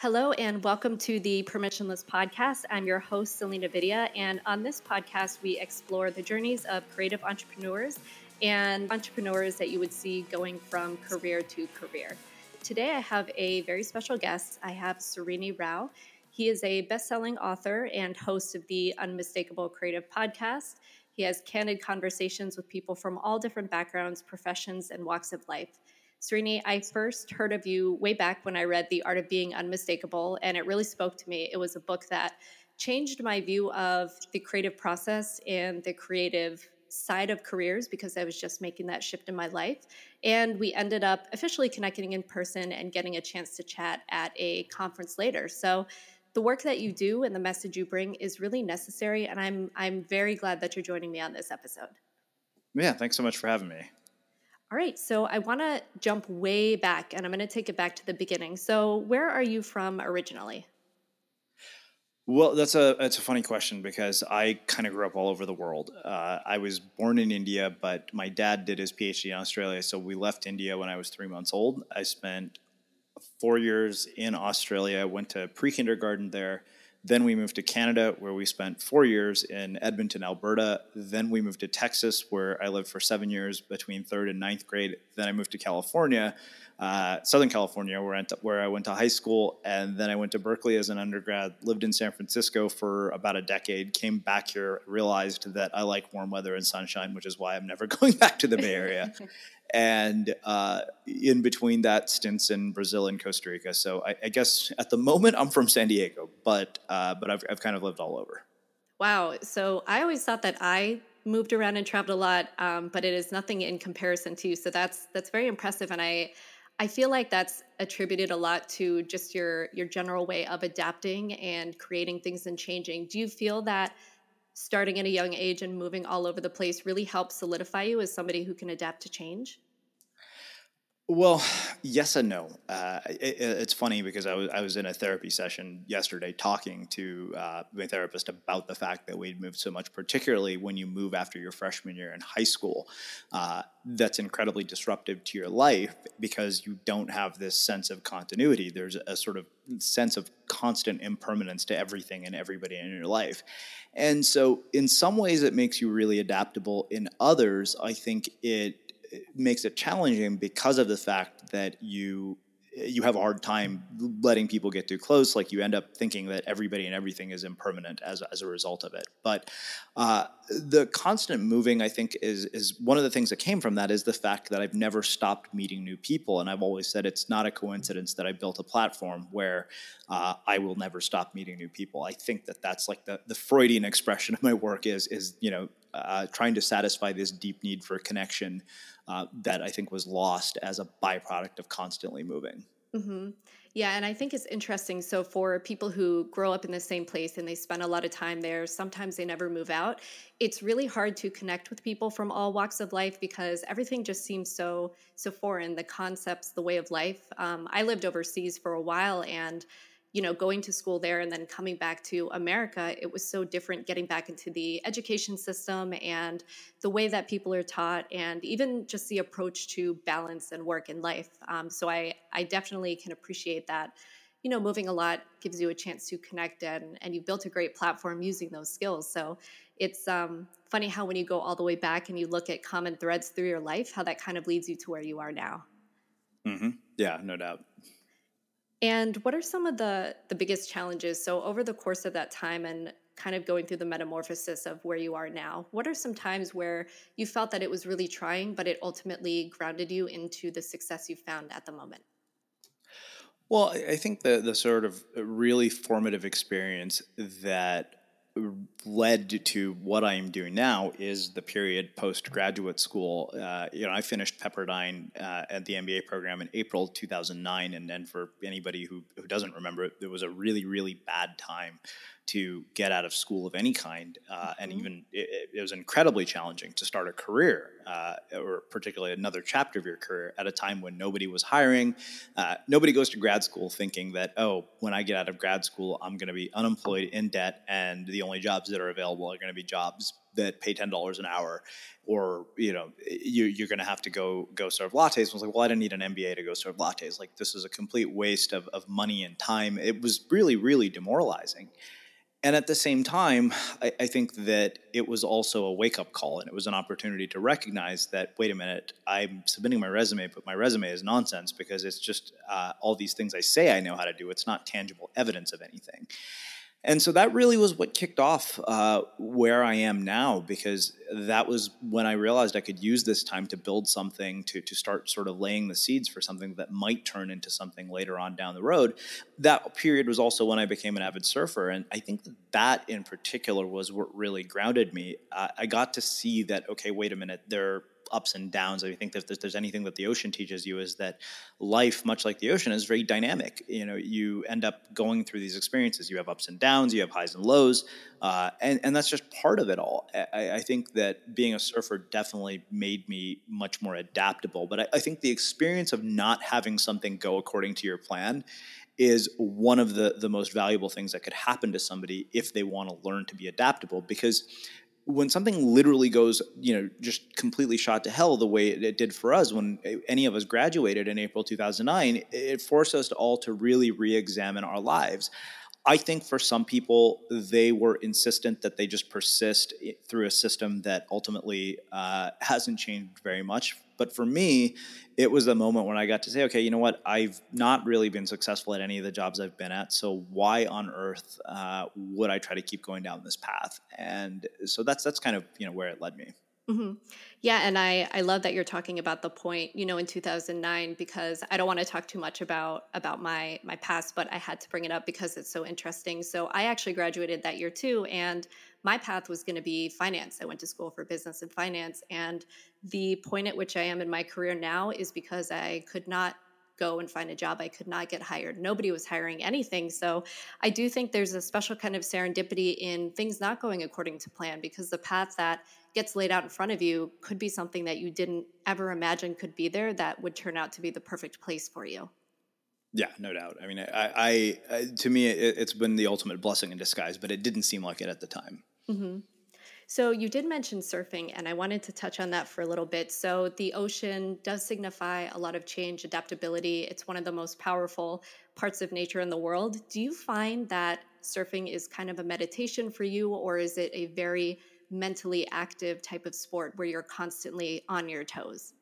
Hello, and welcome to the Permissionless Podcast. I'm your host, Selena Vidya, and on this podcast, we explore the journeys of creative entrepreneurs and entrepreneurs that you would see going from career to career. Today, I have a very special guest. I have Srini Rao. He is a best selling author and host of the Unmistakable Creative Podcast. He has candid conversations with people from all different backgrounds, professions, and walks of life. Srini, I first heard of you way back when I read The Art of Being Unmistakable, and it really spoke to me. It was a book that changed my view of the creative process and the creative side of careers because I was just making that shift in my life. And we ended up officially connecting in person and getting a chance to chat at a conference later. So the work that you do and the message you bring is really necessary. And I'm I'm very glad that you're joining me on this episode. Yeah, thanks so much for having me. All right, so I want to jump way back and I'm going to take it back to the beginning. So, where are you from originally? Well, that's a that's a funny question because I kind of grew up all over the world. Uh, I was born in India, but my dad did his PhD in Australia, so we left India when I was three months old. I spent four years in Australia. Went to pre kindergarten there, then we moved to Canada, where we spent four years in Edmonton, Alberta. Then we moved to Texas, where I lived for seven years between third and ninth grade. Then I moved to California, uh, Southern California, where I, where I went to high school. And then I went to Berkeley as an undergrad, lived in San Francisco for about a decade, came back here, realized that I like warm weather and sunshine, which is why I'm never going back to the Bay Area. and uh, in between that, stints in Brazil and Costa Rica. So I, I guess at the moment I'm from San Diego, but uh, but I've, I've kind of lived all over. Wow. So I always thought that I moved around and traveled a lot, um, but it is nothing in comparison to you. So that's that's very impressive, and I I feel like that's attributed a lot to just your your general way of adapting and creating things and changing. Do you feel that? Starting at a young age and moving all over the place really helps solidify you as somebody who can adapt to change? Well, yes and no. Uh, it, it's funny because I was I was in a therapy session yesterday talking to uh, my therapist about the fact that we'd moved so much, particularly when you move after your freshman year in high school. Uh, that's incredibly disruptive to your life because you don't have this sense of continuity. There's a sort of sense of constant impermanence to everything and everybody in your life. And so, in some ways, it makes you really adaptable. In others, I think it makes it challenging because of the fact that you you have a hard time letting people get too close. Like you end up thinking that everybody and everything is impermanent as, as a result of it. But uh, the constant moving, I think, is is one of the things that came from that is the fact that I've never stopped meeting new people, and I've always said it's not a coincidence that I built a platform where uh, I will never stop meeting new people. I think that that's like the the Freudian expression of my work is is you know uh, trying to satisfy this deep need for connection uh, that I think was lost as a byproduct of constantly moving. Mm-hmm. Yeah, and I think it's interesting. So, for people who grow up in the same place and they spend a lot of time there, sometimes they never move out. It's really hard to connect with people from all walks of life because everything just seems so so foreign. The concepts, the way of life. Um, I lived overseas for a while, and you know, going to school there and then coming back to America, it was so different getting back into the education system and the way that people are taught, and even just the approach to balance and work and life. Um, so I, I definitely can appreciate that. You know, moving a lot gives you a chance to connect, and and you built a great platform using those skills. So it's um, funny how when you go all the way back and you look at common threads through your life, how that kind of leads you to where you are now. Mm-hmm. Yeah, no doubt. And what are some of the the biggest challenges? So over the course of that time and kind of going through the metamorphosis of where you are now, what are some times where you felt that it was really trying, but it ultimately grounded you into the success you found at the moment? Well, I think the the sort of uh, really formative experience that led to what I am doing now is the period post graduate school. Uh, you know, I finished Pepperdine uh, at the MBA program in April 2009, and then for anybody who, who doesn't remember it, it was a really really bad time to get out of school of any kind, uh, and mm-hmm. even it, it, was incredibly challenging to start a career, uh, or particularly another chapter of your career at a time when nobody was hiring. Uh, nobody goes to grad school thinking that oh, when I get out of grad school, I'm going to be unemployed in debt, and the only only jobs that are available are going to be jobs that pay ten dollars an hour, or you know you, you're going to have to go go serve lattes. I was like, well, I didn't need an MBA to go serve lattes. Like this is a complete waste of of money and time. It was really really demoralizing. And at the same time, I, I, think that it was also a wake up call and it was an opportunity to recognize that, wait a minute, I'm submitting my resume, but my resume is nonsense because it's just uh, all these things I say I know how to do. It's not tangible evidence of anything. And so that really was what kicked off uh, where I am now, because that was when I realized I could use this time to build something, to, to start sort of laying the seeds for something that might turn into something later on down the road. That period was also when I became an avid surfer. And I think that, that in particular was what really grounded me. Uh, I got to see that, okay, wait a minute, there ups and downs. I think that if there's anything that the ocean teaches you is that life, much like the ocean, is very dynamic. You know, you end up going through these experiences. You have ups and downs. You have highs and lows, uh, and and that's just part of it all. I, I, think that being a surfer definitely made me much more adaptable. But I, I think the experience of not having something go according to your plan is one of the the most valuable things that could happen to somebody if they want to learn to be adaptable because when something literally goes, you know, just completely shot to hell the way it, did for us when any of us graduated in April 2009, it forced us all to really re examine our lives. I think for some people, they were insistent that they just persist through a system that ultimately uh, hasn't changed very much. But for me, it was the moment when I got to say, okay, you know what? I've not really been successful at any of the jobs I've been at. So why on earth uh, would I try to keep going down this path? And so that's that's kind of you know where it led me. Mm-hmm. Yeah, and I I love that you're talking about the point, you know, in 2009 because I don't want to talk too much about about my my past, but I had to bring it up because it's so interesting. So I actually graduated that year too, and my path was going to be finance. I went to school for business and finance, and the point at which I am in my career now is because I could not go and find a job. I could not get hired. Nobody was hiring anything. So I do think there's a special kind of serendipity in things not going according to plan because the path that gets laid out in front of you could be something that you didn't ever imagine could be there that would turn out to be the perfect place for you. Yeah, no doubt. I mean, I, I, to me, it, has been the ultimate blessing in disguise, but it didn't seem like it at the time. Mm-hmm. So you did mention surfing, and I wanted to touch on that for a little bit. So the ocean does signify a lot of change, adaptability. It's one of the most powerful parts of nature in the world. Do you find that surfing is kind of a meditation for you, or is it a very mentally active type of sport where you're constantly on your toes?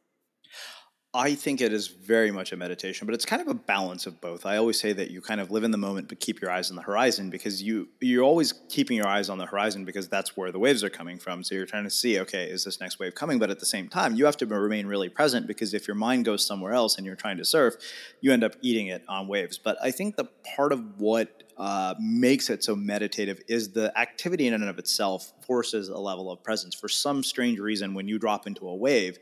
I think it is very much a meditation, but it's kind of a balance of both. I always say that you kind of live in the moment, but keep your eyes on the horizon because you you're always keeping your eyes on the horizon because that's where the waves are coming from. So you're trying to see, okay, is this next wave coming? But at the same time, you have to remain really present because if your mind goes somewhere else and you're trying to surf, you end up eating it on waves. But I think the part of what uh, makes it so meditative is the activity in and of itself forces a level of presence. For some strange reason, when you drop into a wave,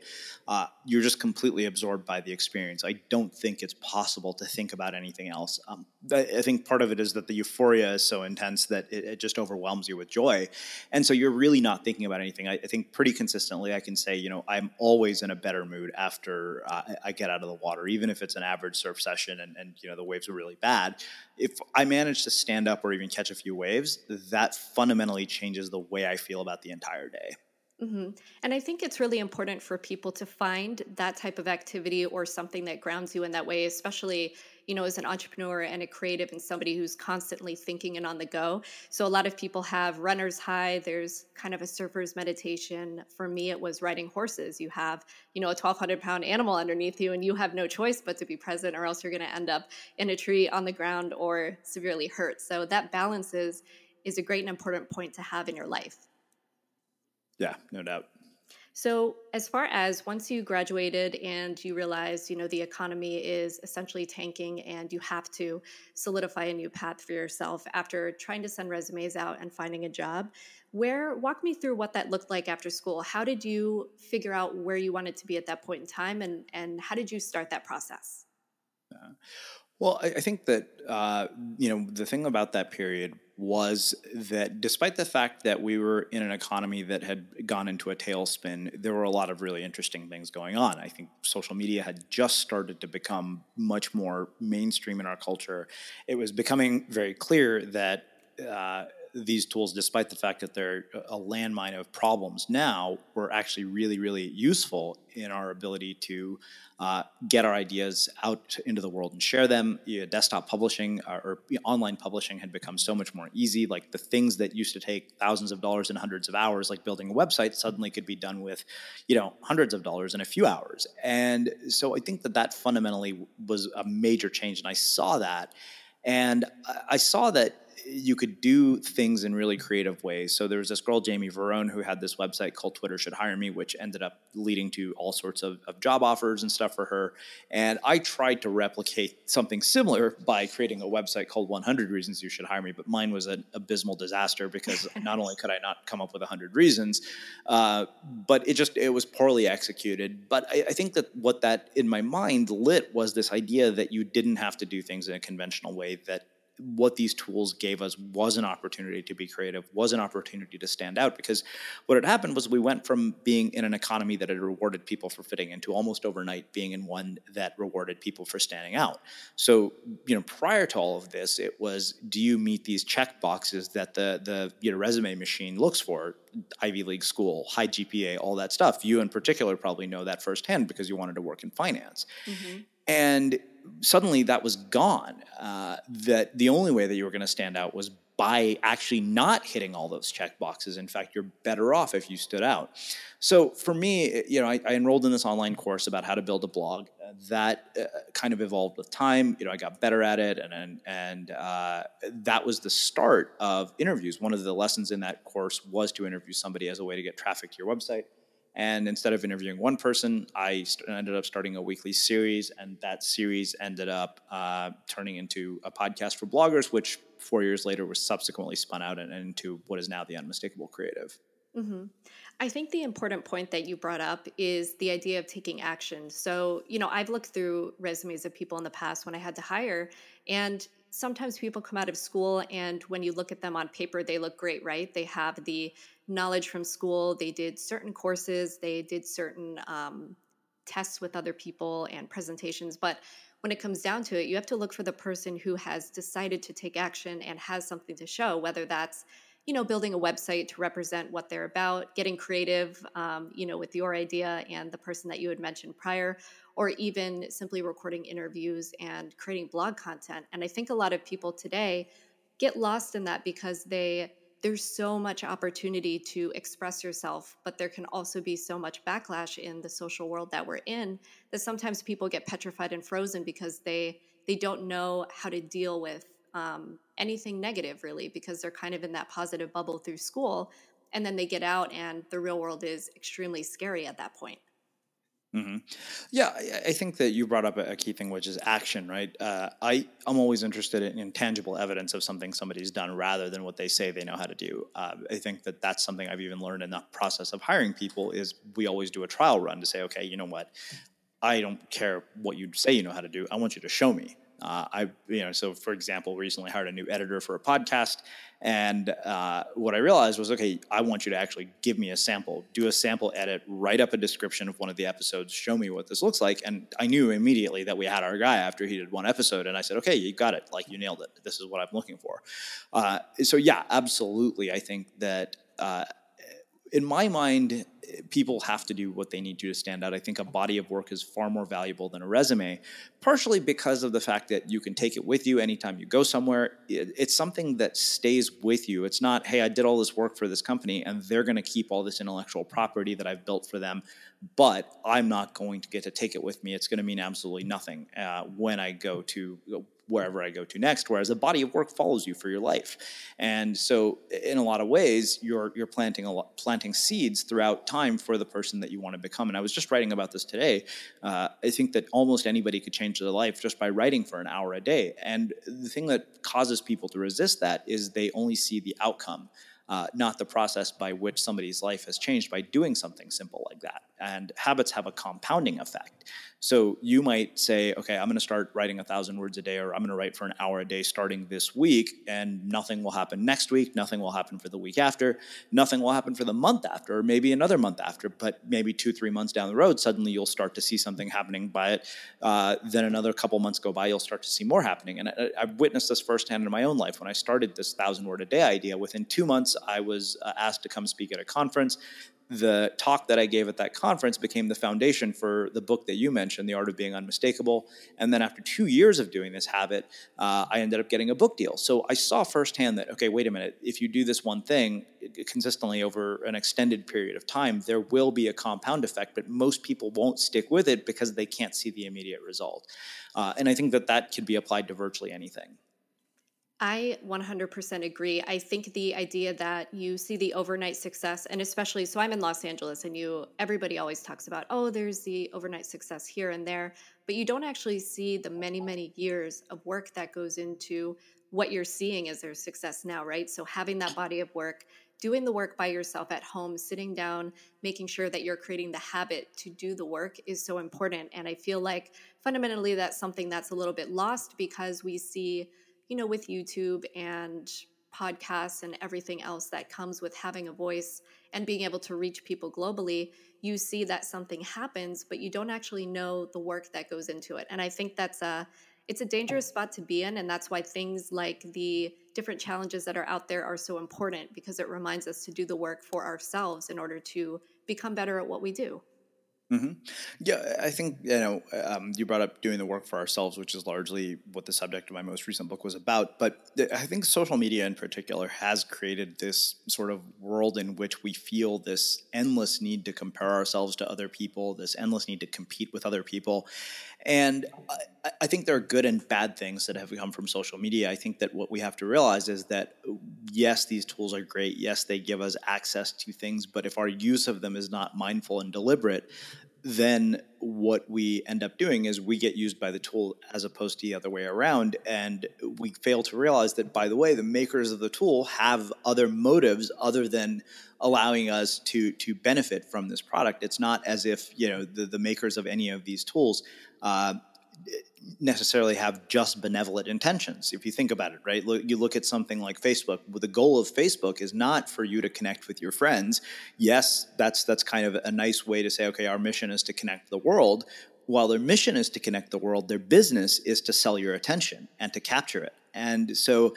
uh, you're just completely absorbed by the experience. I don't think it's possible to think about anything else. Um, I think part of it is that the euphoria is so intense that it, it just overwhelms you with joy. And so you're really not thinking about anything. I, I, think pretty consistently, I can say, you know, I'm always in a better mood after uh, I get out of the water, even if it's an average surf session and, and, you know, the waves are really bad. If I manage to stand up or even catch a few waves, that fundamentally changes the way I feel about the entire day. Mm-hmm. And I think it's really important for people to find that type of activity or something that grounds you in that way, especially, you know, as an entrepreneur and a creative and somebody who's constantly thinking and on the go. So a lot of people have runner's high. There's kind of a surfer's meditation. For me, it was riding horses. You have, you know, a 1,200 pound animal underneath you, and you have no choice but to be present, or else you're going to end up in a tree on the ground or severely hurt. So that balance is is a great and important point to have in your life. Yeah, no doubt. So, as far as once you graduated and you realized, you know, the economy is essentially tanking and you have to solidify a new path for yourself after trying to send resumes out and finding a job, where walk me through what that looked like after school. How did you figure out where you wanted to be at that point in time and and how did you start that process? Yeah. Well, I, I think that uh, you know the thing about that period was that despite the fact that we were in an economy that had gone into a tailspin, there were a lot of really interesting things going on. I think social media had just started to become much more mainstream in our culture. It was becoming very clear that. Uh, these tools, despite the fact that they're a landmine of problems now, were actually really, really useful in our ability to uh, get our ideas out into the world and share them. You know, desktop publishing uh, or, or online publishing had become so much more easy. Like the things that used to take thousands of dollars and hundreds of hours, like building a website, suddenly could be done with, you know, hundreds of dollars in a few hours. And so I think that that fundamentally was a major change, and I saw that, and I saw that you could do things in really creative ways. So there was this girl, Jamie Varon, who had this website called Twitter Should Hire Me, which ended up leading to all sorts of, of job offers and stuff for her. And I tried to replicate something similar by creating a website called 100 Reasons You Should Hire Me, but mine was an abysmal disaster because not only could I not come up with 100 reasons, uh, but it just it was poorly executed. But I, I think that what that in my mind lit was this idea that you didn't have to do things in a conventional way that what these tools gave us was an opportunity to be creative, was an opportunity to stand out. Because what had happened was we went from being in an economy that had rewarded people for fitting into almost overnight being in one that rewarded people for standing out. So, you know, prior to all of this, it was do you meet these check boxes that the the you know, resume machine looks for? Ivy League school, high GPA, all that stuff. You in particular probably know that firsthand because you wanted to work in finance. Mm-hmm. And suddenly that was gone. Uh, that the only way that you were going to stand out was by actually not hitting all those check boxes. In fact, you're better off if you stood out. So for me, you know, I, I enrolled in this online course about how to build a blog. that uh, kind of evolved with time. You know, I got better at it, and and, and uh, that was the start of interviews. One of the lessons in that course was to interview somebody as a way to get traffic to your website. And instead of interviewing one person, I st- ended up starting a weekly series, and that series ended up uh, turning into a podcast for bloggers, which four years later was subsequently spun out and, and into what is now the Unmistakable Creative. Mm-hmm. I think the important point that you brought up is the idea of taking action. So, you know, I've looked through resumes of people in the past when I had to hire, and sometimes people come out of school and when you look at them on paper, they look great, right? They have the knowledge from school. They did certain courses, they did certain um, tests with other people and presentations. But when it comes down to it, you have to look for the person who has decided to take action and has something to show, whether that's you know building a website to represent what they're about getting creative um, you know with your idea and the person that you had mentioned prior or even simply recording interviews and creating blog content. And i think a lot of people today get lost in that because they there's so much opportunity to express yourself, but there can also be so much backlash in the social world that we're in that sometimes people get petrified and frozen because they they don't know how to deal with um, anything negative really because they're kind of in that positive bubble through school and then they get out and the real world is extremely scary at that point Mm-hmm. Yeah, I, think that you brought up a, a key thing, which is action, right? Uh, I I'm always interested in, in, tangible evidence of something somebody's done rather than what they say they know how to do. Uh, I think that that's something I've even learned in the process of hiring people. Is we always do a trial run to say, okay, you know what, I don't care what you say you know how to do. I want you to show me. Uh, I, you know, so for example, recently hired a new editor for a podcast, and uh, what I realized was, okay, I want you to actually give me a sample, do a sample edit, write up a description of one of the episodes, show me what this looks like, and I knew immediately that we had our guy after he did one episode, and I said, okay, you got it, like you nailed it. This is what I'm looking for. Uh, so yeah, absolutely, I think that uh, in my mind, people have to do what they need to to stand out. I think a body of work is far more valuable than a resume, partially because of the fact that you can take it with you anytime you go somewhere. It's something that stays with you. It's not, hey, I did all this work for this company and they're going to keep all this intellectual property that I've built for them, but I'm not going to get to take it with me. It's going to mean absolutely nothing uh, when I go to wherever I go to next. Whereas a body of work follows you for your life, and so in a lot of ways, you're you're planting a lot, planting seeds throughout time for the person that you want to become. And I was just writing about this today. Uh, I think that almost anybody could change their life just by writing for an hour a day. And the thing that causes people to resist that is they only see the outcome uh, not the process by which somebody's life has changed by doing something simple like that. And habits have a compounding effect. So you might say, okay, I'm going to start writing a thousand words a day, or I'm going to write for an hour a day starting this week, and nothing will happen next week. Nothing will happen for the week after. Nothing will happen for the month after, or maybe another month after. But maybe two, three months down the road, suddenly you'll start to see something happening by it. Uh, then another couple months go by, you'll start to see more happening. And I, have witnessed this firsthand in my own life. When I started this thousand word a day idea, within two months, I was uh, asked to come speak at a conference the talk that I gave at that conference became the foundation for the book that you mentioned, The Art of Being Unmistakable. And then after two years of doing this habit, uh, I ended up getting a book deal. So I saw firsthand that, okay, wait a minute, if you do this one thing consistently over an extended period of time, there will be a compound effect, but most people won't stick with it because they can't see the immediate result. Uh, and I think that that could be applied to virtually anything. I 100% agree. I think the idea that you see the overnight success, and especially, so I'm in Los Angeles, and you, everybody always talks about, oh, there's the overnight success here and there, but you don't actually see the many, many years of work that goes into what you're seeing as their success now, right? So having that body of work, doing the work by yourself at home, sitting down, making sure that you're creating the habit to do the work is so important. And I feel like fundamentally that's something that's a little bit lost because we see you know, with YouTube and podcasts and everything else that comes with having a voice and being able to reach people globally, you see that something happens, but you don't actually know the work that goes into it. And I think that's a it's a dangerous spot to be in and that's why things like the different challenges that are out there are so important because it reminds us to do the work for ourselves in order to become better at what we do. Mm-hmm. Yeah, I think you know um, you brought up doing the work for ourselves, which is largely what the subject of my most recent book was about. But I think social media in particular has created this sort of world in which we feel this endless need to compare ourselves to other people, this endless need to compete with other people, and I, I think there are good and bad things that have come from social media. I think that what we have to realize is that yes, these tools are great. Yes, they give us access to things, but if our use of them is not mindful and deliberate, then what we end up doing is we get used by the tool as opposed to the other way around. And we fail to realize that, by the way, the makers of the tool have other motives other than allowing us to, to benefit from this product. It's not as if, you know, the, the makers of any of these tools uh, necessarily have just benevolent intentions. If you think about it, right? Look, you look at something like Facebook. The goal of Facebook is not for you to connect with your friends. Yes, that's that's kind of a nice way to say, okay, our mission is to connect the world. While their mission is to connect the world, their business is to sell your attention and to capture it. And so,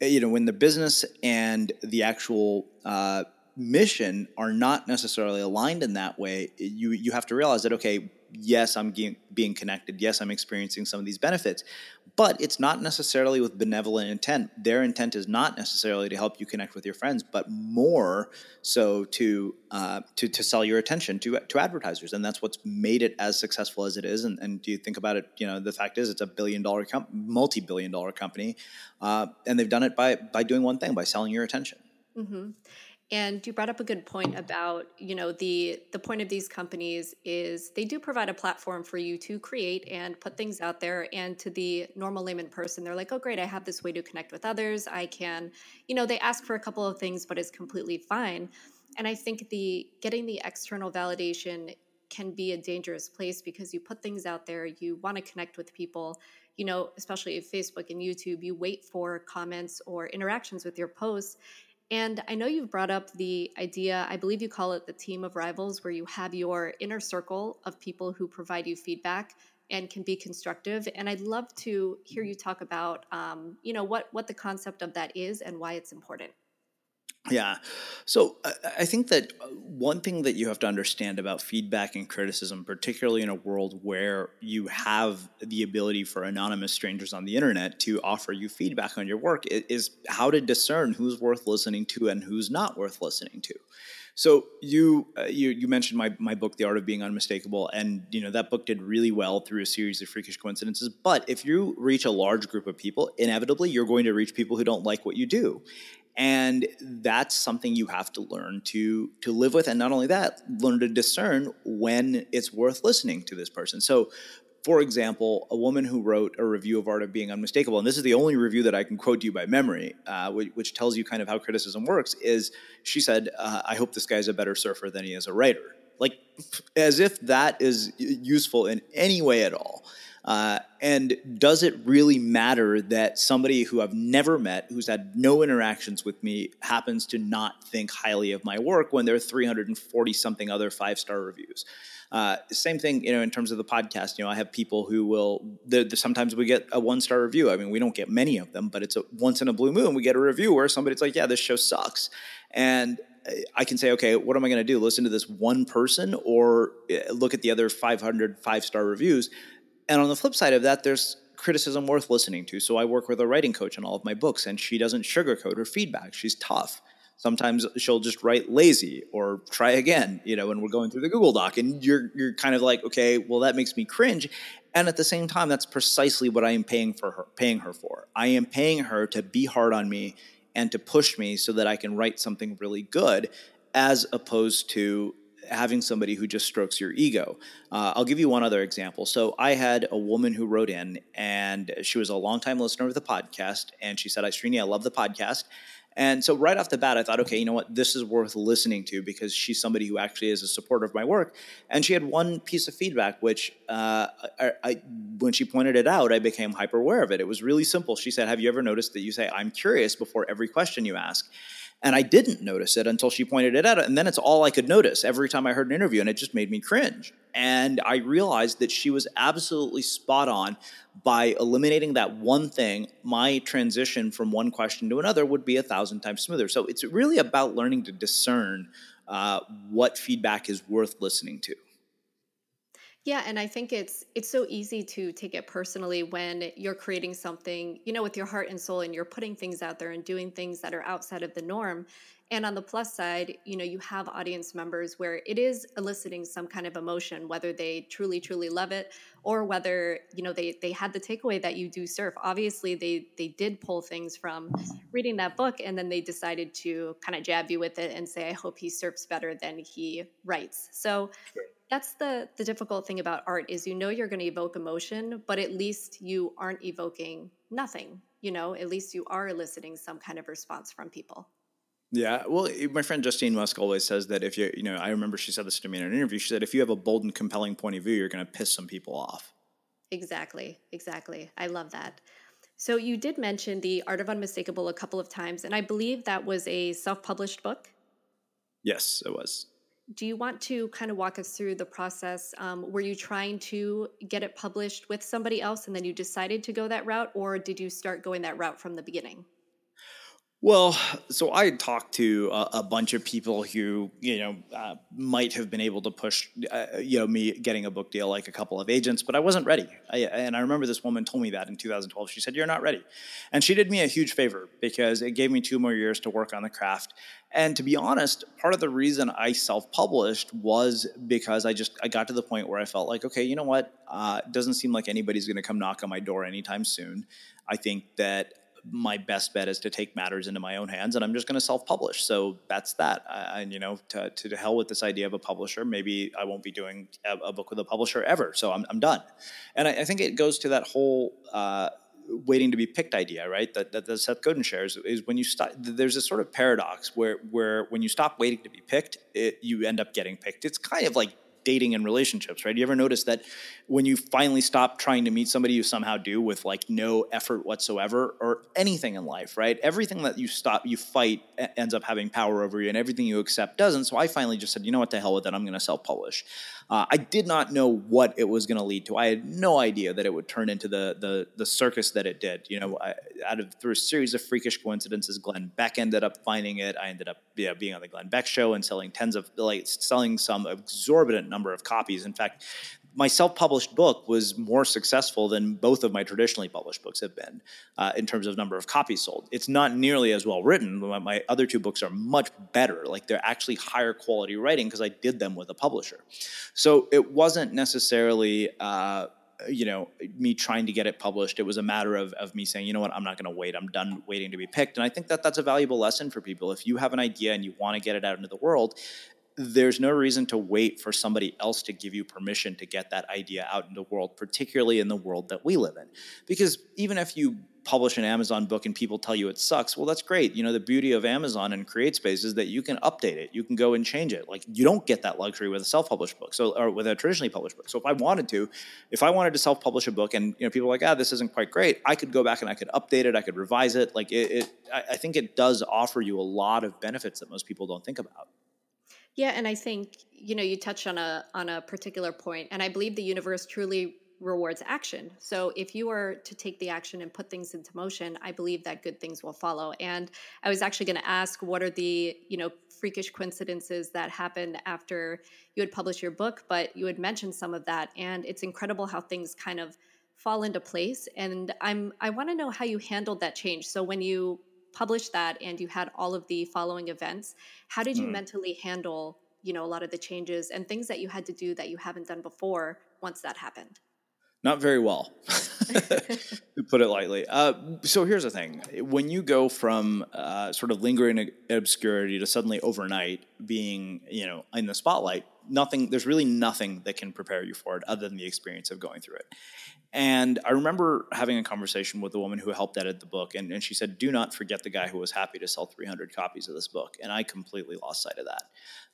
eh, you know, when the business and the actual uh, mission are not necessarily aligned in that way, you you have to realize that okay, yes, I'm being connected. Yes, I'm experiencing some of these benefits, but it's not necessarily with benevolent intent. Their intent is not necessarily to help you connect with your friends, but more so to uh, to, to sell your attention to to advertisers, and that's what's made it as successful as it is. And, and do you think about it? You know, the fact is, it's a billion dollar, com- multi billion dollar company, uh, and they've done it by by doing one thing by selling your attention. Mm-hmm. And you brought up a good point about, you know, the the point of these companies is they do provide a platform for you to create and put things out there. And to the normal layman person, they're like, oh great, I have this way to connect with others. I can, you know, they ask for a couple of things, but it's completely fine. And I think the getting the external validation can be a dangerous place because you put things out there, you want to connect with people, you know, especially Facebook and YouTube, you wait for comments or interactions with your posts and I know you've brought up the idea, I believe you call it the team of rivals, where you have your inner circle of people who provide you feedback and can be constructive. And I'd love to hear you talk about, um, you know, what what the concept of that is and why it's important. Yeah. So I think that uh, one thing that you have to understand about feedback and criticism, particularly in a world where you have the ability for anonymous strangers on the internet to offer you feedback on your work, is how to discern who's worth listening to and who's not worth listening to. So you uh, you you mentioned my my book, The Art of Being Unmistakable, and you know that book did really well through a series of freakish coincidences. But if you reach a large group of people, inevitably you're going to reach people who don't like what you do, and that's something you have to learn to to live with and not only that learn to discern when it's worth listening to this person so for example, a woman who wrote a review of Art of Being Unmistakable, and this is the only review that I can quote to you by memory, uh, which, which, tells you kind of how criticism works, is she said, uh, I hope this guy's a better surfer than he is a writer. Like, as if that is useful in any way at all. Uh, and does it really matter that somebody who I've never met, who's had no interactions with me, happens to not think highly of my work when there are 340 something other five star reviews? Uh, same thing, you know, in terms of the podcast. You know, I have people who will. The, the, sometimes we get a one star review. I mean, we don't get many of them, but it's a once in a blue moon we get a review where somebody's like, "Yeah, this show sucks," and I can say, okay, what am I going to do? Listen to this one person or eh, look at the other 500 five star reviews? And on the flip side of that, there's criticism worth listening to. So I work with a writing coach on all of my books, and she doesn't sugarcoat her feedback. She's tough. Sometimes she'll just write lazy or try again, you know, when we're going through the Google Doc. And you're you're kind of like, okay, well, that makes me cringe. And at the same time, that's precisely what I am paying for her, paying her for. I am paying her to be hard on me and to push me so that I can write something really good, as opposed to having somebody who just strokes your ego. Uh, I'll give you one other example. So I had a woman who wrote in, and she was a longtime listener of the podcast, and she said, "Srini, I love the podcast." And so right off the bat, I thought, okay, you know what, this is worth listening to because she's somebody who actually is a supporter of my work. And she had one piece of feedback, which uh, I, I, when she pointed it out, I became hyper aware of it. It was really simple. She said, "Have you ever noticed that you say I'm curious before every question you ask?" And I didn't notice it until she pointed it out. And then it's all I could notice every time I heard an interview, and it just made me cringe. And I realized that she was absolutely spot on by eliminating that one thing. My transition from one question to another would be a thousand times smoother. So it's really about learning to discern uh, what feedback is worth listening to. Yeah, and I think it's it's so easy to take it personally when you're creating something, you know, with your heart and soul and you're putting things out there and doing things that are outside of the norm. And on the plus side, you know, you have audience members where it is eliciting some kind of emotion, whether they truly, truly love it or whether, you know, they they had the takeaway that you do surf. Obviously, they they did pull things from reading that book and then they decided to kind of jab you with it and say, I hope he surfs better than he writes. So sure that's the the difficult thing about art is you know you're going to evoke emotion but at least you aren't evoking nothing you know? At least you are eliciting some kind of response from people. Yeah well eh, my friend justine musk always says that if you you know i remember she said this to me in an interview she said if you have a bold and compelling point of view you're going to piss some people off. Exactly exactly. I love that. So you did mention the art of unmistakable a couple of times and i believe that was a self-published book? Yes it was do you want to kind of walk us through the process? Um, were you trying to get it published with somebody else and then you decided to go that route, or did you start going that route from the beginning? Well, so I talked to a, a, bunch of people who, you know, uh, might have been able to push, uh, you know, me getting a book deal, like a couple of agents, but I wasn't ready. I, and I remember this woman told me that in 2012. She said, "You're not ready," and she did me a huge favor because it gave me two more years to work on the craft. And to be honest, part of the reason I self-published was because I just I got to the point where I felt like, okay, you know what? Uh, doesn't seem like anybody's going to come knock on my door anytime soon. I think that my best bet is to take matters into my own hands and I'm just going to self-publish. So that's that. And, you know, to, to, hell with this idea of a publisher, maybe I won't be doing a, a book with a publisher ever. So I'm, I'm done. And I, I think it goes to that whole, uh, waiting to be picked idea, right? That, that, that Seth Godin shares is when you stop. There's a sort of paradox where where when you stop waiting to be picked, it, you end up getting picked. It's kind of like dating and relationships, right? You ever notice that when you finally stop trying to meet somebody you somehow do with like no effort whatsoever or anything in life, right? Everything that you stop, you fight ends up having power over you and everything you accept doesn't. So I finally just said, you know what, the hell with it. I'm going to self publish. Uh, I did not know what it was going to lead to. I had no idea that it would turn into the the, the circus that it did. You know, I, out of through a series of freakish coincidences, Glenn Beck ended up finding it. I ended up yeah, being on the Glenn Beck show and selling tens of like selling some exorbitant number of copies. In fact, my self-published book was more successful than both of my traditionally published books have been uh, in terms of number of copies sold. It's not nearly as well written. My, my other two books are much better. Like they're actually higher quality writing because I did them with a publisher. So it wasn't necessarily. Uh, you know me trying to get it published it was a matter of, of me saying you know what i'm not going to wait i'm done waiting to be picked and i think that that's a valuable lesson for people if you have an idea and you want to get it out into the world there's no reason to wait for somebody else to give you permission to get that idea out into the world, particularly in the world that we live in. Because even if you publish an Amazon book and people tell you it sucks, well, that's great. You know, the beauty of Amazon and CreateSpace is that you can update it. You can go and change it. Like you don't get that luxury with a self-published book, so or with a traditionally published book. So if I wanted to, if I wanted to self-publish a book and you know people are like, ah, this isn't quite great, I could go back and I could update it. I could revise it. Like it, it I think it does offer you a lot of benefits that most people don't think about. Yeah, and I think you know you touched on a on a particular point, and I believe the universe truly rewards action. So if you are to take the action and put things into motion, I believe that good things will follow. And I was actually going to ask what are the, you know, freakish coincidences that happened after you had published your book, but you had mentioned some of that and it's incredible how things kind of fall into place and I'm I want to know how you handled that change. So when you published that and you had all of the following events, how did you mm. mentally handle, you know, a lot of the changes and things that you had to do that you haven't done before once that happened? Not very well, to put it lightly. Uh, so here's the thing: when you go from uh, sort of lingering obscurity to suddenly overnight being, you know, in the spotlight, nothing. There's really nothing that can prepare you for it other than the experience of going through it. And I remember having a conversation with the woman who helped edit the book, and, and she said, Do not forget the guy who was happy to sell 300 copies of this book. And I completely lost sight of that.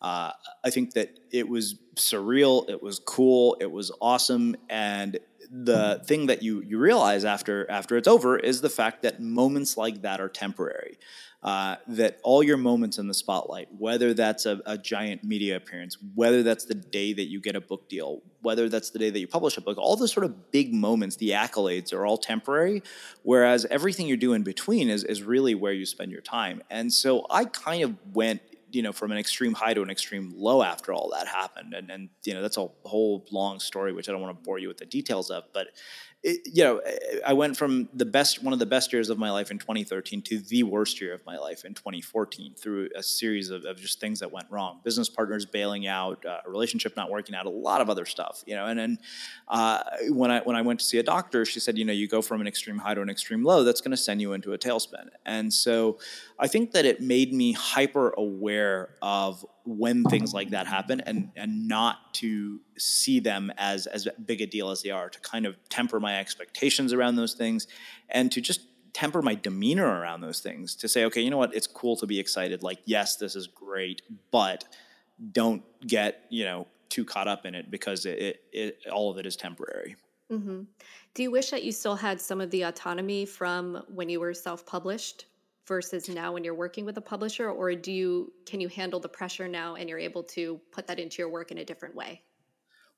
Uh, I think that it was surreal, it was cool, it was awesome, and the thing that you you realize after after it's over is the fact that moments like that are temporary. Uh, that all your moments in the spotlight, whether that's a, a, giant media appearance, whether that's the day that you get a book deal, whether that's the day that you publish a book, all those sort of big moments, the accolades are all temporary, whereas everything you do in between is, is really where you spend your time. And so I kind of went you know from an extreme high to an extreme low after all that happened and and you know that's a whole long story which I don't want to bore you with the details of but it, you know, I went from the best, one of the best years of my life in 2013 to the worst year of my life in 2014 through a series of, of just things that went wrong. Business partners bailing out, uh, a relationship not working out, a lot of other stuff, you know. And then uh, when I when I went to see a doctor, she said, you know, you go from an extreme high to an extreme low. That's going to send you into a tailspin. And so I think that it made me hyper aware of when things like that happen and and not to see them as as big a deal as they are to kind of temper my expectations around those things and to just temper my demeanor around those things to say okay you know what? It's cool to be excited. Like yes this is great but don't get you know too caught up in it because it, it, it all of it is temporary. Mm-hmm. do you wish that you still had some of the autonomy from when you were self-published versus now when you're working with a publisher or do you can you handle the pressure now and you're able to put that into your work in a different way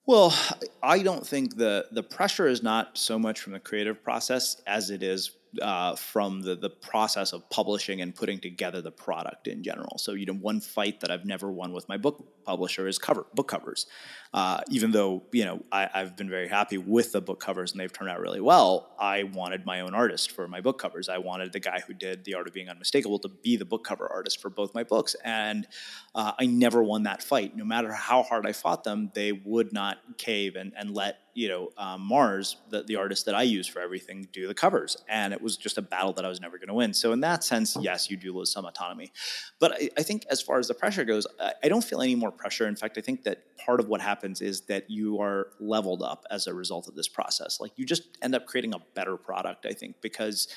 well i don't think the the pressure is not so much from the creative process as it is uh, from the the process of publishing and putting together the product in general. So you know, one fight that I've never won with my book publisher is cover book covers. Uh, even though you know I, have been very happy with the book covers and they've turned out really well, I wanted my own artist for my book covers. I wanted the guy who did The Art of Being Unmistakable to be the book cover artist for both my books, and uh, I never won that fight. No matter how hard I fought them, they would not cave and, and let you know um, Mars, the, the artist that I use for everything, do the covers, and it was just a battle that I was never going to win. So in that sense, yes, you do lose some autonomy, but I, I think as far as the pressure goes, I, I, don't feel any more pressure. In fact, I think that part of what happens is that you are leveled up as a result of this process. Like you just end up creating a better product. I think because.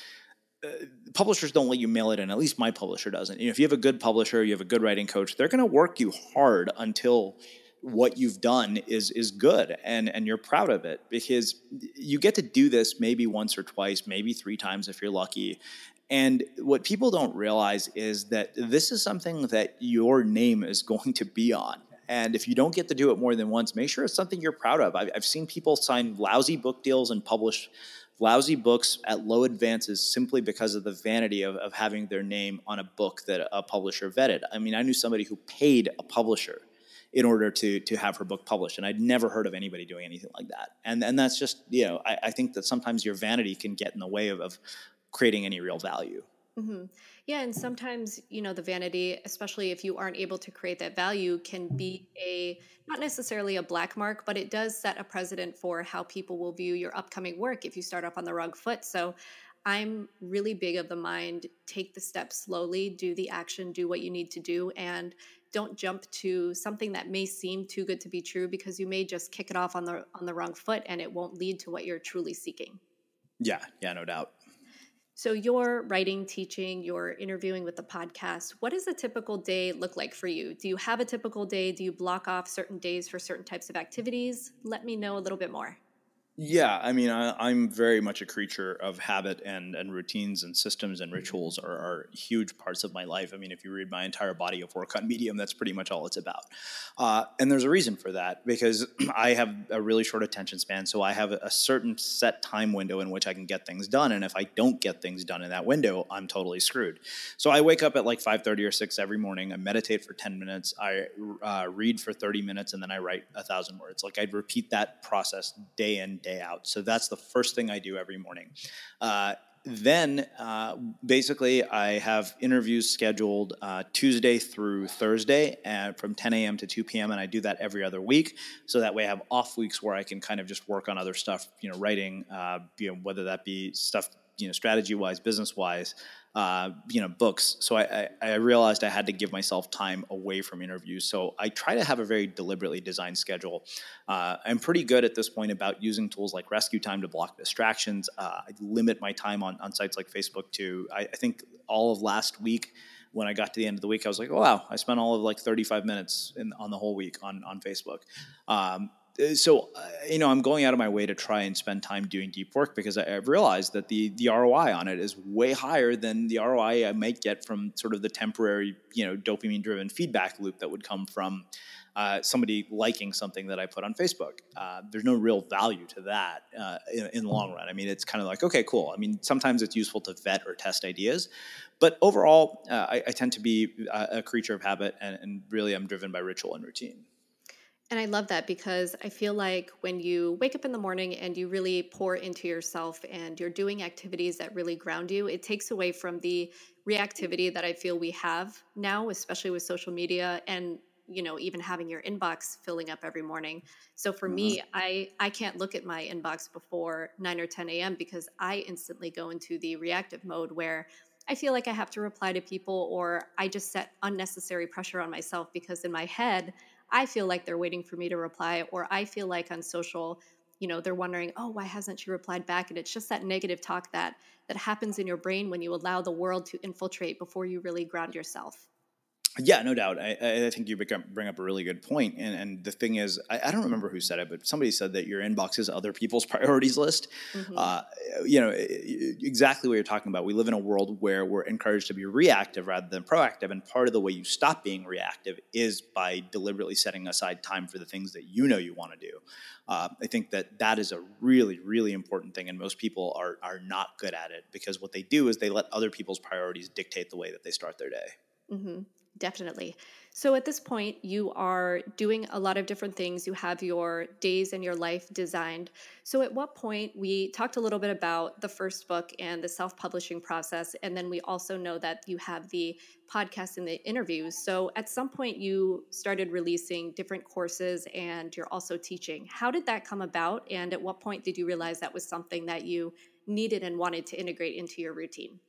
Uh, publishers don't let you mail it in. At least my publisher doesn't. You know, if you have a good publisher, you have a good writing coach, they're going to work you hard until what you've done is is good and and you're proud of it because you get to do this maybe once or twice maybe three times if you're lucky. And what people don't realize is that this is something that your name is going to be on. And if you don't get to do it more than once make sure it's something you're proud of. I've, I've seen people sign lousy book deals and publish lousy books at low advances simply because of the vanity of, of having their name on a book that a publisher vetted. I mean i knew somebody who paid a publisher in order to to have her book published. And I'd never heard of anybody doing anything like that. And and that's just you know I, I think that sometimes your vanity can get in the way of, of creating any real value. Mm-hmm. Yeah, and sometimes you know the vanity, especially if you aren't able to create that value, can be a not necessarily a black mark, but it does set a precedent for how people will view your upcoming work if you start off on the wrong foot. So I'm really big of the mind take the steps slowly, do the action, do what you need to do, and don't jump to something that may seem too good to be true because you may just kick it off on the on the wrong foot and it won't lead to what you're truly seeking. Yeah, yeah, no doubt. So, you're writing, teaching, you're interviewing with the podcast. What does a typical day look like for you? Do you have a typical day? Do you block off certain days for certain types of activities? Let me know a little bit more. Yeah, I mean, I, am very much a creature of habit and, and routines and systems and rituals are, are, huge parts of my life. I mean, if you read my entire body of work on Medium, that's pretty much all it's about. Uh, and there's a reason for that because I have a really short attention span. So I have a certain set time window in which I can get things done. And if I don't get things done in that window, I'm totally screwed. So I wake up at like 5.30 or 6 every morning. I meditate for 10 minutes. I uh, read for 30 minutes and then I write a thousand words. Like I'd repeat that process day in, day out. So that's the first thing I do every morning. Uh, then uh, basically I have interviews scheduled uh, Tuesday through Thursday and from 10 a.m. to 2 p.m. and I do that every other week. So that way I have off weeks where I can kind of just work on other stuff, you know, writing, uh, you know, whether that be stuff, you know, strategy wise, business wise, uh, you know books. So I, I, I, realized I had to give myself time away from interviews. So I try to have a very deliberately designed schedule. Uh, I'm pretty good at this point about using tools like RescueTime to block distractions. Uh, I limit my time on, on sites like Facebook to I, I think all of last week when I got to the end of the week, I was like, wow, I spent all of like 35 minutes in, on the whole week on, on Facebook. Um, so uh, you know i'm going out of my way to try and spend time doing deep work because I, have realized that the the roi on it is way higher than the roi i might get from sort of the temporary you know dopamine driven feedback loop that would come from uh, somebody liking something that I put on Facebook. Uh, there's no real value to that uh, in, in, the long run. I mean, it's kind of like, okay, cool. I mean, sometimes it's useful to vet or test ideas, but overall, uh, I, I, tend to be a, a creature of habit, and, and really, I'm driven by ritual and routine. And I love that because I feel like when you wake up in the morning and you really pour into yourself and you're doing activities that really ground you, it takes away from the reactivity that I feel we have now, especially with social media and you know even having your inbox filling up every morning so for mm-hmm. me i i can't look at my inbox before 9 or 10 a.m because i instantly go into the reactive mode where i feel like i have to reply to people or i just set unnecessary pressure on myself because in my head I feel like they're waiting for me to reply, or I feel like on social, you know, they're wondering, oh, why hasn't she replied back? And it's just that negative talk that that happens in your brain when you allow the world to infiltrate before you really ground yourself. Yeah, no doubt. I, I think you bring up a really good point. And, and the thing is, I, I, don't remember who said it, but somebody said that your inbox is other people's priorities list. Mm-hmm. Uh, you know, exactly what you're talking about. We live in a world where we're encouraged to be reactive rather than proactive. And part of the way you stop being reactive is by deliberately setting aside time for the things that you know you want to do. Uh, I think that that is a really, really important thing. And most people are, are not good at it because what they do is they let other people's priorities dictate the way that they start their day. Mm-hmm. Definitely. So at this point, you are doing a lot of different things. You have your days and your life designed. So at what point, we talked a little bit about the first book and the self publishing process. And then we also know that you have the podcast and the interviews. So at some point, you started releasing different courses and you're also teaching. How did that come about? And at what point did you realize that was something that you needed and wanted to integrate into your routine?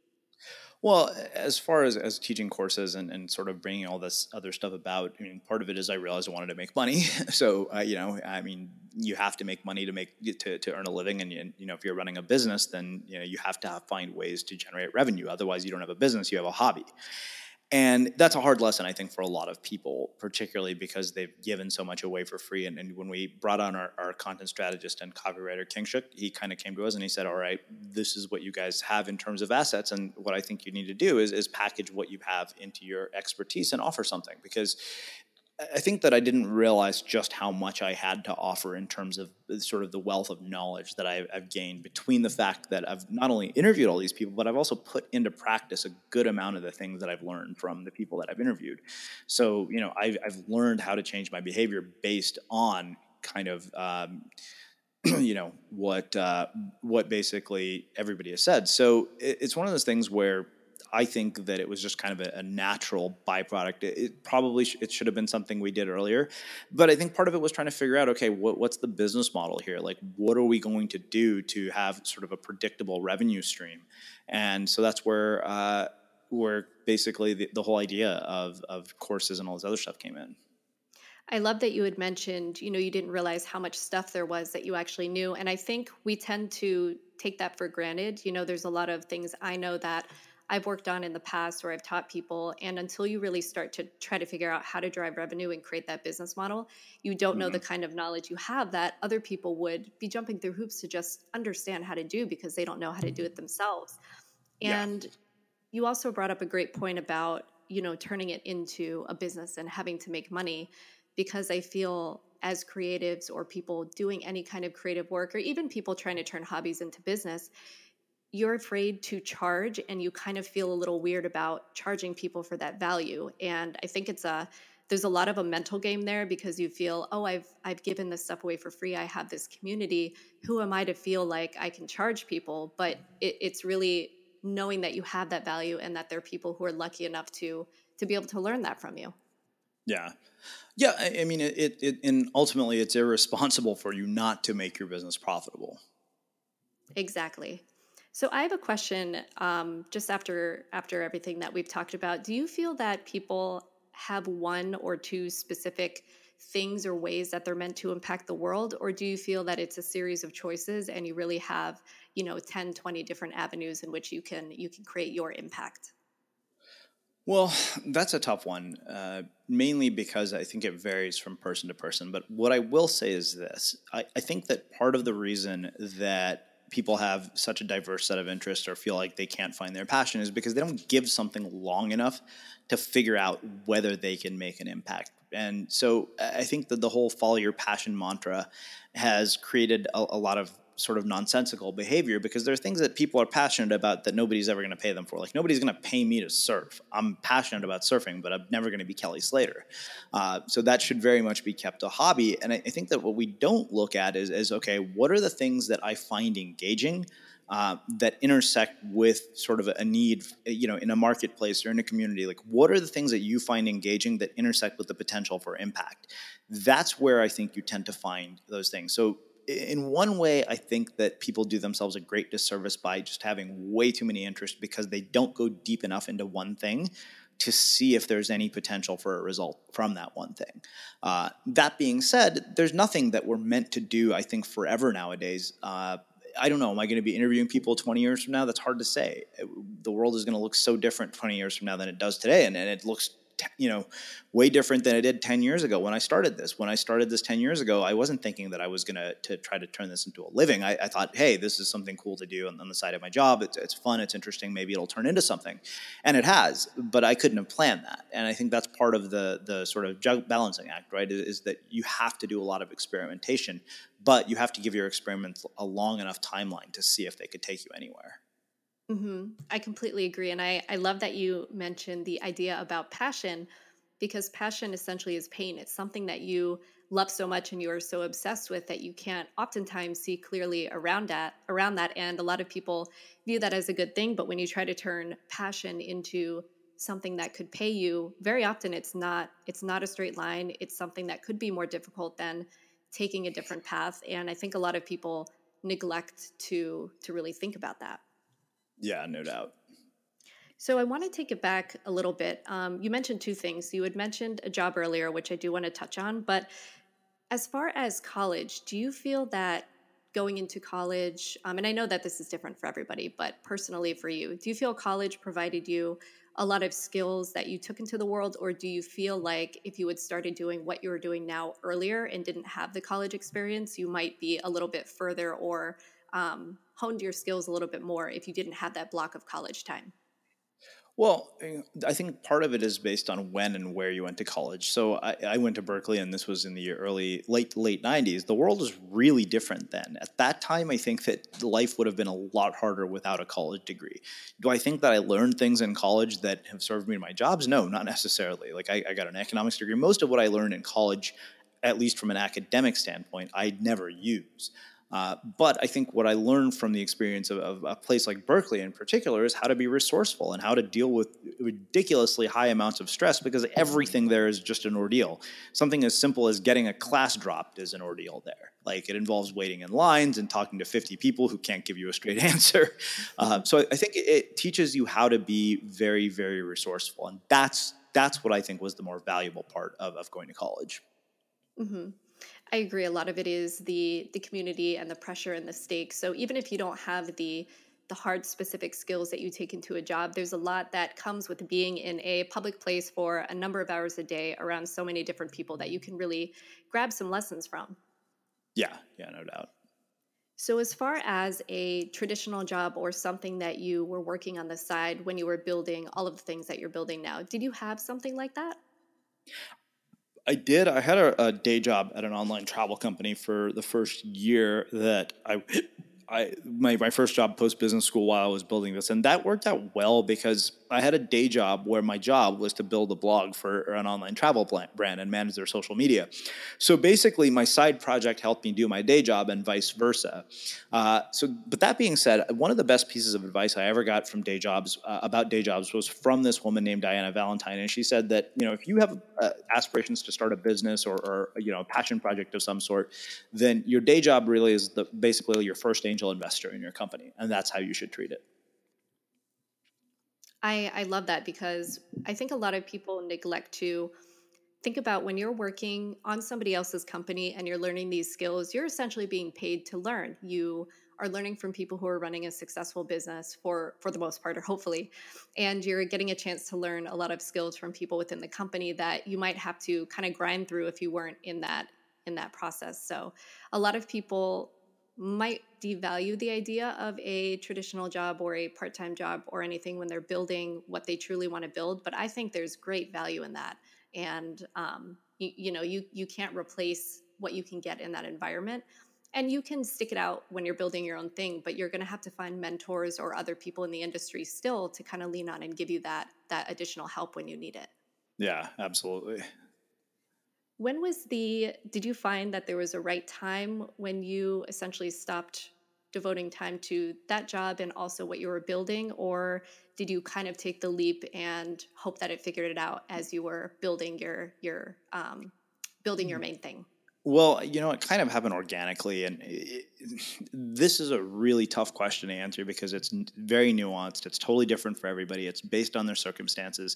Well, as far as, as teaching courses and, and sort of bringing all this other stuff about, I mean, part of it is I realized I wanted to make money. so, uh, you know, I mean, you have to make money to make to, to earn a living, and you know, if you're running a business, then you know you have to have, find ways to generate revenue. Otherwise, you don't have a business; you have a hobby. And that's a hard lesson, I think, for a lot of people, particularly because they've given so much away for free. And, and when we brought on our, our, content strategist and copywriter, Kingshuk, he kind of came to us and he said, All right, this is what you guys have in terms of assets. And what I think you need to do is, is package what you have into your expertise and offer something. Because I think that I didn't realize just how much I had to offer in terms of sort of the wealth of knowledge that I've, I've, gained between the fact that I've not only interviewed all these people, but I've also put into practice a good amount of the things that I've learned from the people that I've interviewed. So, you know, I've, I've learned how to change my behavior based on kind of, um, you know, what uh, what basically everybody has said. So it, it's one of those things where I think that it was just kind of a, a natural byproduct. It, it probably sh- it should have been something we did earlier, but I think part of it was trying to figure out, okay, what, what's the business model here? Like, what are we going to do to have sort of a predictable revenue stream? And so that's where uh, where basically the, the whole idea of of courses and all this other stuff came in. I love that you had mentioned, you know, you didn't realize how much stuff there was that you actually knew. And I think we tend to take that for granted. You know, there's a lot of things I know that I've worked on in the past where I've taught people. And until you really start to try to figure out how to drive revenue and create that business model, you don't mm-hmm. know the mm-hmm. kind of knowledge you have that other people would be jumping through hoops to just understand how to do because they don't know how to do it themselves. And yeah. you also brought up a great point about, you know, turning it into a business and having to make money because I feel as creatives or people doing any kind of creative work or even people trying to turn hobbies into business, you're afraid to charge and you kind of feel a little weird about charging people for that value. And i think it's a there's a lot of a mental game there because you feel oh i've i've given this stuff away for free. I have this community. Who am i to feel like i can charge people? But it, it's really knowing that you have that value and that there are people who are lucky enough to to be able to learn that from you. Yeah. Yeah i, I mean it, it, it and ultimately it's irresponsible for you not to make your business profitable. Exactly so I have a question. Um, just after after everything that we've talked about, do you feel that people have one or two specific things or ways that they're meant to impact the world? Or do you feel that it's a series of choices and you really have you know 10 20 different avenues in which you can you can create your impact? Well that's a tough one uh, mainly because i think it varies from person to person. But what i will say is this. I, I think that part of the reason that people have such a diverse set of interests or feel like they can't find their passion is because they don't give something long enough to figure out whether they can make an impact. And so I think that the whole follow your passion mantra has created a, a lot of sort of nonsensical behavior because there are things that people are passionate about that nobody's ever going to pay them for. Like nobody's going to pay me to surf. I'm passionate about surfing, but I'm never going to be Kelly Slater. Uh, so that should very much be kept a hobby. And I, I think that what we don't look at is, is okay, what are the things that I find engaging? Uh, that intersect with sort of a need, you know, in a marketplace or in a community? Like, what are the things that you find engaging that intersect with the potential for impact? That's where I think you tend to find those things. So, in one way, I think that people do themselves a great disservice by just having way too many interests because they don't go deep enough into one thing to see if there's any potential for a result from that one thing. Uh, that being said, there's nothing that we're meant to do, I think, forever nowadays. Uh, I don't know. Am I going to be interviewing people 20 years from now? That's hard to say. The world is going to look so different 20 years from now than it does today, and, and it looks you know, way different than I did 10 years ago when I started this. When I started this 10 years ago, I wasn't thinking that I was going to to try to turn this into a living. I, I, thought, hey, this is something cool to do on, on the side of my job. It's, it's fun. It's interesting. Maybe it'll turn into something. And it has, but I couldn't have planned that. And I think that's part of the, the sort of jug- balancing act, right? Is, is that you have to do a lot of experimentation, but you have to give your experiments a long enough timeline to see if they could take you anywhere. Mm-hmm. I completely agree. And I, I love that you mentioned the idea about passion because passion essentially is pain. It's something that you love so much and you are so obsessed with that you can't oftentimes see clearly around that around that. And a lot of people view that as a good thing. But when you try to turn passion into something that could pay you, very often it's not it's not a straight line. It's something that could be more difficult than taking a different path. And I think a lot of people neglect to to really think about that. Yeah, no doubt. So I want to take it back a little bit. Um, you mentioned two things. You had mentioned a job earlier, which I do want to touch on. But as far as college, do you feel that going into college, um, and I know that this is different for everybody, but personally for you, do you feel college provided you a lot of skills that you took into the world, or do you feel like if you had started doing what you are doing now earlier and didn't have the college experience, you might be a little bit further or um, honed your skills a little bit more if you didn't have that block of college time? Well, I think part of it is based on when and where you went to college. So I, I, went to Berkeley, and this was in the early, late, late '90s. The world was really different then. At that time, I think that life would have been a lot harder without a college degree. Do I think that I learned things in college that have served me in my jobs? No, not necessarily. Like I, I got an economics degree. Most of what I learned in college, at least from an academic standpoint, I'd never use. Uh, but I think what I learned from the experience of, of, a place like Berkeley in particular is how to be resourceful and how to deal with ridiculously high amounts of stress because everything there is just an ordeal. Something as simple as getting a class dropped is an ordeal there. Like it involves waiting in lines and talking to 50 people who can't give you a straight answer. Uh, so I think it teaches you how to be very, very resourceful. And that's, that's what I think was the more valuable part of, of going to college. Mm-hmm. I agree. A lot of it is the the community and the pressure and the stakes. So even if you don't have the the hard specific skills that you take into a job, there's a lot that comes with being in a public place for a number of hours a day around so many different people that you can really grab some lessons from. Yeah, yeah, no doubt. So, as far as a traditional job or something that you were working on the side when you were building all of the things that you're building now, did you have something like that? I did. I had a, a, day job at an online travel company for the first year that I I my, my first job post business school while I was building this, and that worked out well because I had a day job where my job was to build a blog for an online travel brand and manage their social media. So basically, my side project helped me do my day job, and vice versa. Uh, so, but that being said, one of the best pieces of advice I ever got from day jobs uh, about day jobs was from this woman named Diana Valentine, and she said that you know if you have uh, aspirations to start a business or, or you know a passion project of some sort, then your day job really is the basically your first angel angel investor in your company, and that's how you should treat it. I, I love that because I think a lot of people neglect to think about when you're working on somebody else's company and you're learning these skills, you're essentially being paid to learn. You are learning from people who are running a successful business for for the most part or hopefully and you're getting a chance to learn a lot of skills from people within the company that you might have to kind of grind through if you weren't in that in that process so a lot of people might devalue the idea of a traditional job or a part time job or anything when they're building what they truly want to build. But I think there's great value in that. And, um, you, you know, you, you can't replace what you can get in that environment. And you can stick it out when you're building your own thing, but you're going to have to find mentors or other people in the industry still to kind of lean on and give you that that additional help when you need it. Yeah, absolutely. When was the, did you find that there was a right time when you essentially stopped devoting time to that job and also what you were building? Or did you kind of take the leap and hope that it figured it out as you were building your, your, um, building your mm. main thing? Well, you know, it kind of happened organically, and it, this is a really tough question to answer because it's very nuanced. It's totally different for everybody. It's based on their circumstances.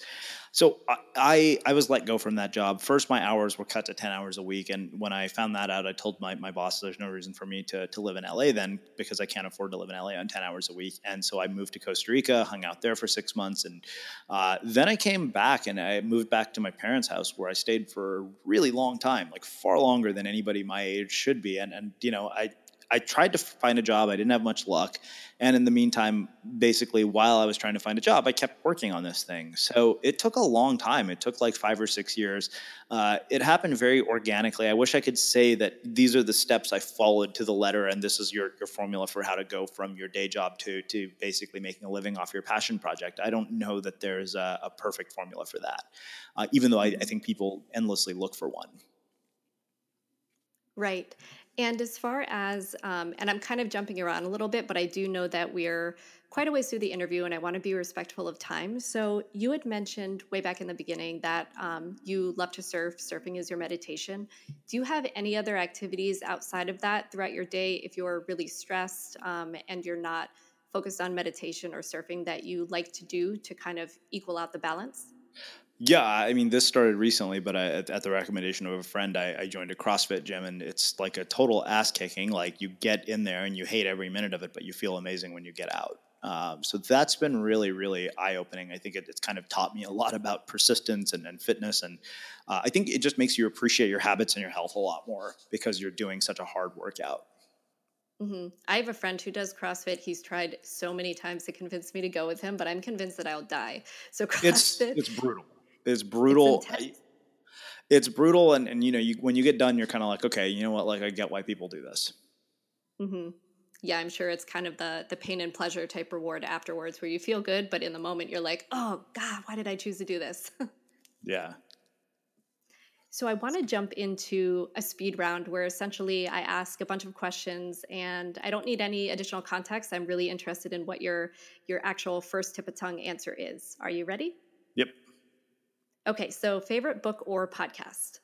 So I I was let go from that job. First, my hours were cut to ten hours a week, and when I found that out, I told my, my boss there's no reason for me to to live in LA then because I can't afford to live in LA on ten hours a week. And so I moved to Costa Rica, hung out there for six months, and uh, then I came back and I moved back to my parents' house where I stayed for a really long time, like far longer than anybody my age should be. And and you know, I I tried to find a job. I didn't have much luck. And in the meantime, basically, while I was trying to find a job, I kept working on this thing. So it took a long time. It took like five or six years. Uh, it happened very organically. I wish I could say that these are the steps I followed to the letter, and this is your, your formula for how to go from your day job to, to basically making a living off your passion project. I don't know that there's a, a perfect formula for that, uh, even though I, I think people endlessly look for one. Right. And as far as, um, and I'm kind of jumping around a little bit, but I do know that we're quite a ways through the interview and I want to be respectful of time. So you had mentioned way back in the beginning that um, you love to surf, surfing is your meditation. Do you have any other activities outside of that throughout your day if you're really stressed um, and you're not focused on meditation or surfing that you like to do to kind of equal out the balance? Yeah, I mean, this started recently, but I, at, the recommendation of a friend, I, I, joined a CrossFit gym, and it's like a total ass kicking. Like you get in there and you hate every minute of it, but you feel amazing when you get out. Um, so that's been really, really eye opening. I think it, it's kind of taught me a lot about persistence and, and fitness, and uh, I think it just makes you appreciate your habits and your health a lot more because you're doing such a hard workout. Mm-hmm. I have a friend who does CrossFit. He's tried so many times to convince me to go with him, but I'm convinced that I'll die. So CrossFit, it's it's brutal. It's brutal. It's, it's brutal, and, and you know, you, when you get done, you're kind of like, okay, you know what? Like, I get why people do this. Mm-hmm. Yeah, I'm sure it's kind of the the pain and pleasure type reward afterwards, where you feel good, but in the moment, you're like, oh God, why did I choose to do this? yeah. So I want to jump into a speed round where essentially I ask a bunch of questions and I don't need any additional context. I'm really interested in what your your actual first tip of tongue answer is. Are you ready? Okay, so favorite book or podcast?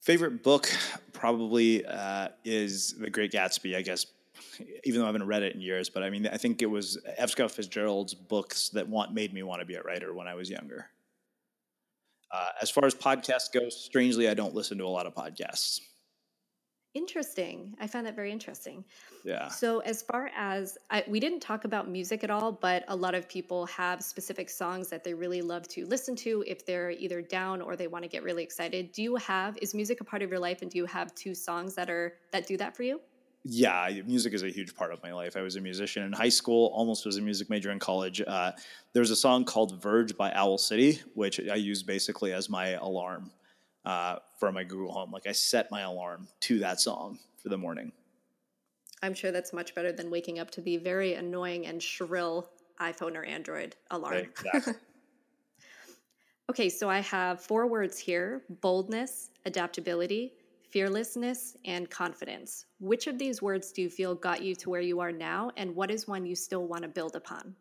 Favorite book probably uh, is The Great Gatsby, I guess, even though I haven't read it in years. But I mean, I think it was F. Scott Fitzgerald's books that want, made me want to be a writer when I was younger. Uh, as far as podcasts go, strangely, I don't listen to a lot of podcasts. Interesting. I found that very interesting. Yeah. So, as far as I, we didn't talk about music at all, but a lot of people have specific songs that they really love to listen to if they're either down or they want to get really excited. Do you have is music a part of your life, and do you have two songs that are that do that for you? Yeah, music is a huge part of my life. I was a musician in high school, almost was a music major in college. Uh, there's a song called "Verge" by Owl City, which I use basically as my alarm uh, for my Google Home. Like I set my alarm to that song for the morning. I'm sure that's much better than waking up to the very annoying and shrill iPhone or Android alarm. Exactly. okay, so I have four words here boldness, adaptability, fearlessness, and confidence. Which of these words do you feel got you to where you are now, and what is one you still want to build upon?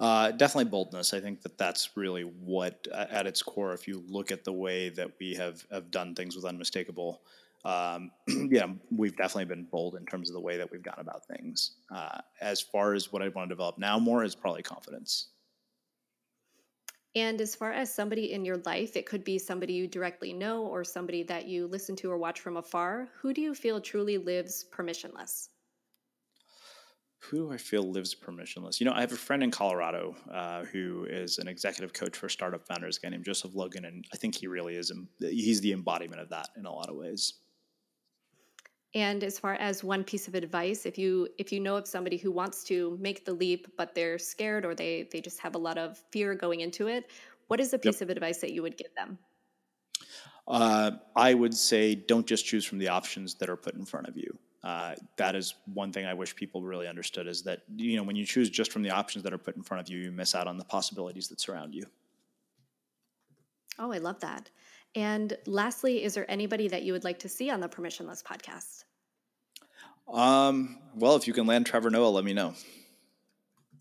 Uh, definitely boldness. I think that that's really what, at its core, if you look at the way that we have, have done things with Unmistakable, um, yeah, we've definitely been bold in terms of the way that we've gone about things. Uh, as far as what I want to develop now more is probably confidence. And as far as somebody in your life, it could be somebody you directly know or somebody that you listen to or watch from afar. Who do you feel truly lives permissionless? Who do I feel lives permissionless? You know, I have a friend in Colorado uh, who is an executive coach for startup founders, a guy named Joseph Logan, and I think he really is. He's the embodiment of that in a lot of ways. And as far as one piece of advice, if you if you know of somebody who wants to make the leap but they're scared or they they just have a lot of fear going into it, what is a piece yep. of advice that you would give them? Uh, I would say don't just choose from the options that are put in front of you. Uh, that is one thing I wish people really understood is that you know when you choose just from the options that are put in front of you, you miss out on the possibilities that surround you. Oh, I love that. And lastly, is there anybody that you would like to see on the Permissionless podcast? Um, well, if you can land Trevor Noah, let me know.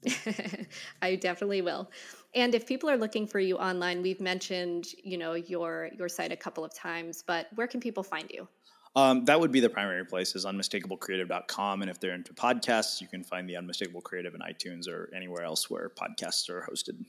I definitely will. And if people are looking for you online, we've mentioned, you know, your your site a couple of times, but where can people find you? Um, that would be the primary place is unmistakablecreative.com. And if they're into podcasts, you can find the Unmistakable Creative in iTunes or anywhere else where podcasts are hosted.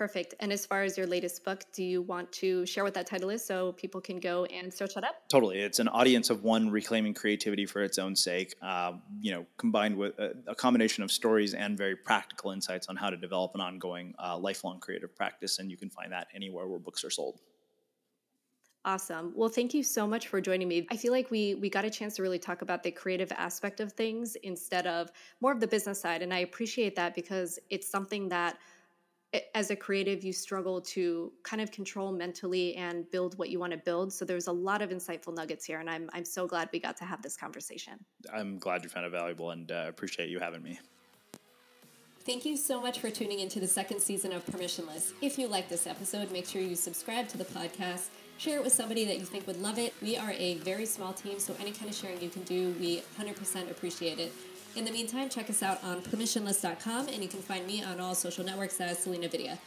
Perfect. And as far as your latest book, do you want to share what that title is so people can go and search that up? Totally. It's an audience of one reclaiming creativity for its own sake, uh, you know, combined with a, a, combination of stories and very practical insights on how to develop an ongoing uh, lifelong creative practice. And you can find that anywhere where books are sold. Awesome. Well, thank you so much for joining me. I feel like we we got a chance to really talk about the creative aspect of things instead of more of the business side and I appreciate that because it's something that as a creative you struggle to kind of control mentally and build what you want to build. So there's a lot of insightful nuggets here and I'm I'm so glad we got to have this conversation. I'm glad you found it valuable and uh, appreciate you having me. Thank you so much for tuning into the second season of Permissionless. If you like this episode, make sure you subscribe to the podcast share it with somebody that you think would love it. We are a very small team, so any kind of sharing you can do, we 100% appreciate it. In the meantime, check us out on permissionless.com and you can find me on all social networks as Selena Vidya.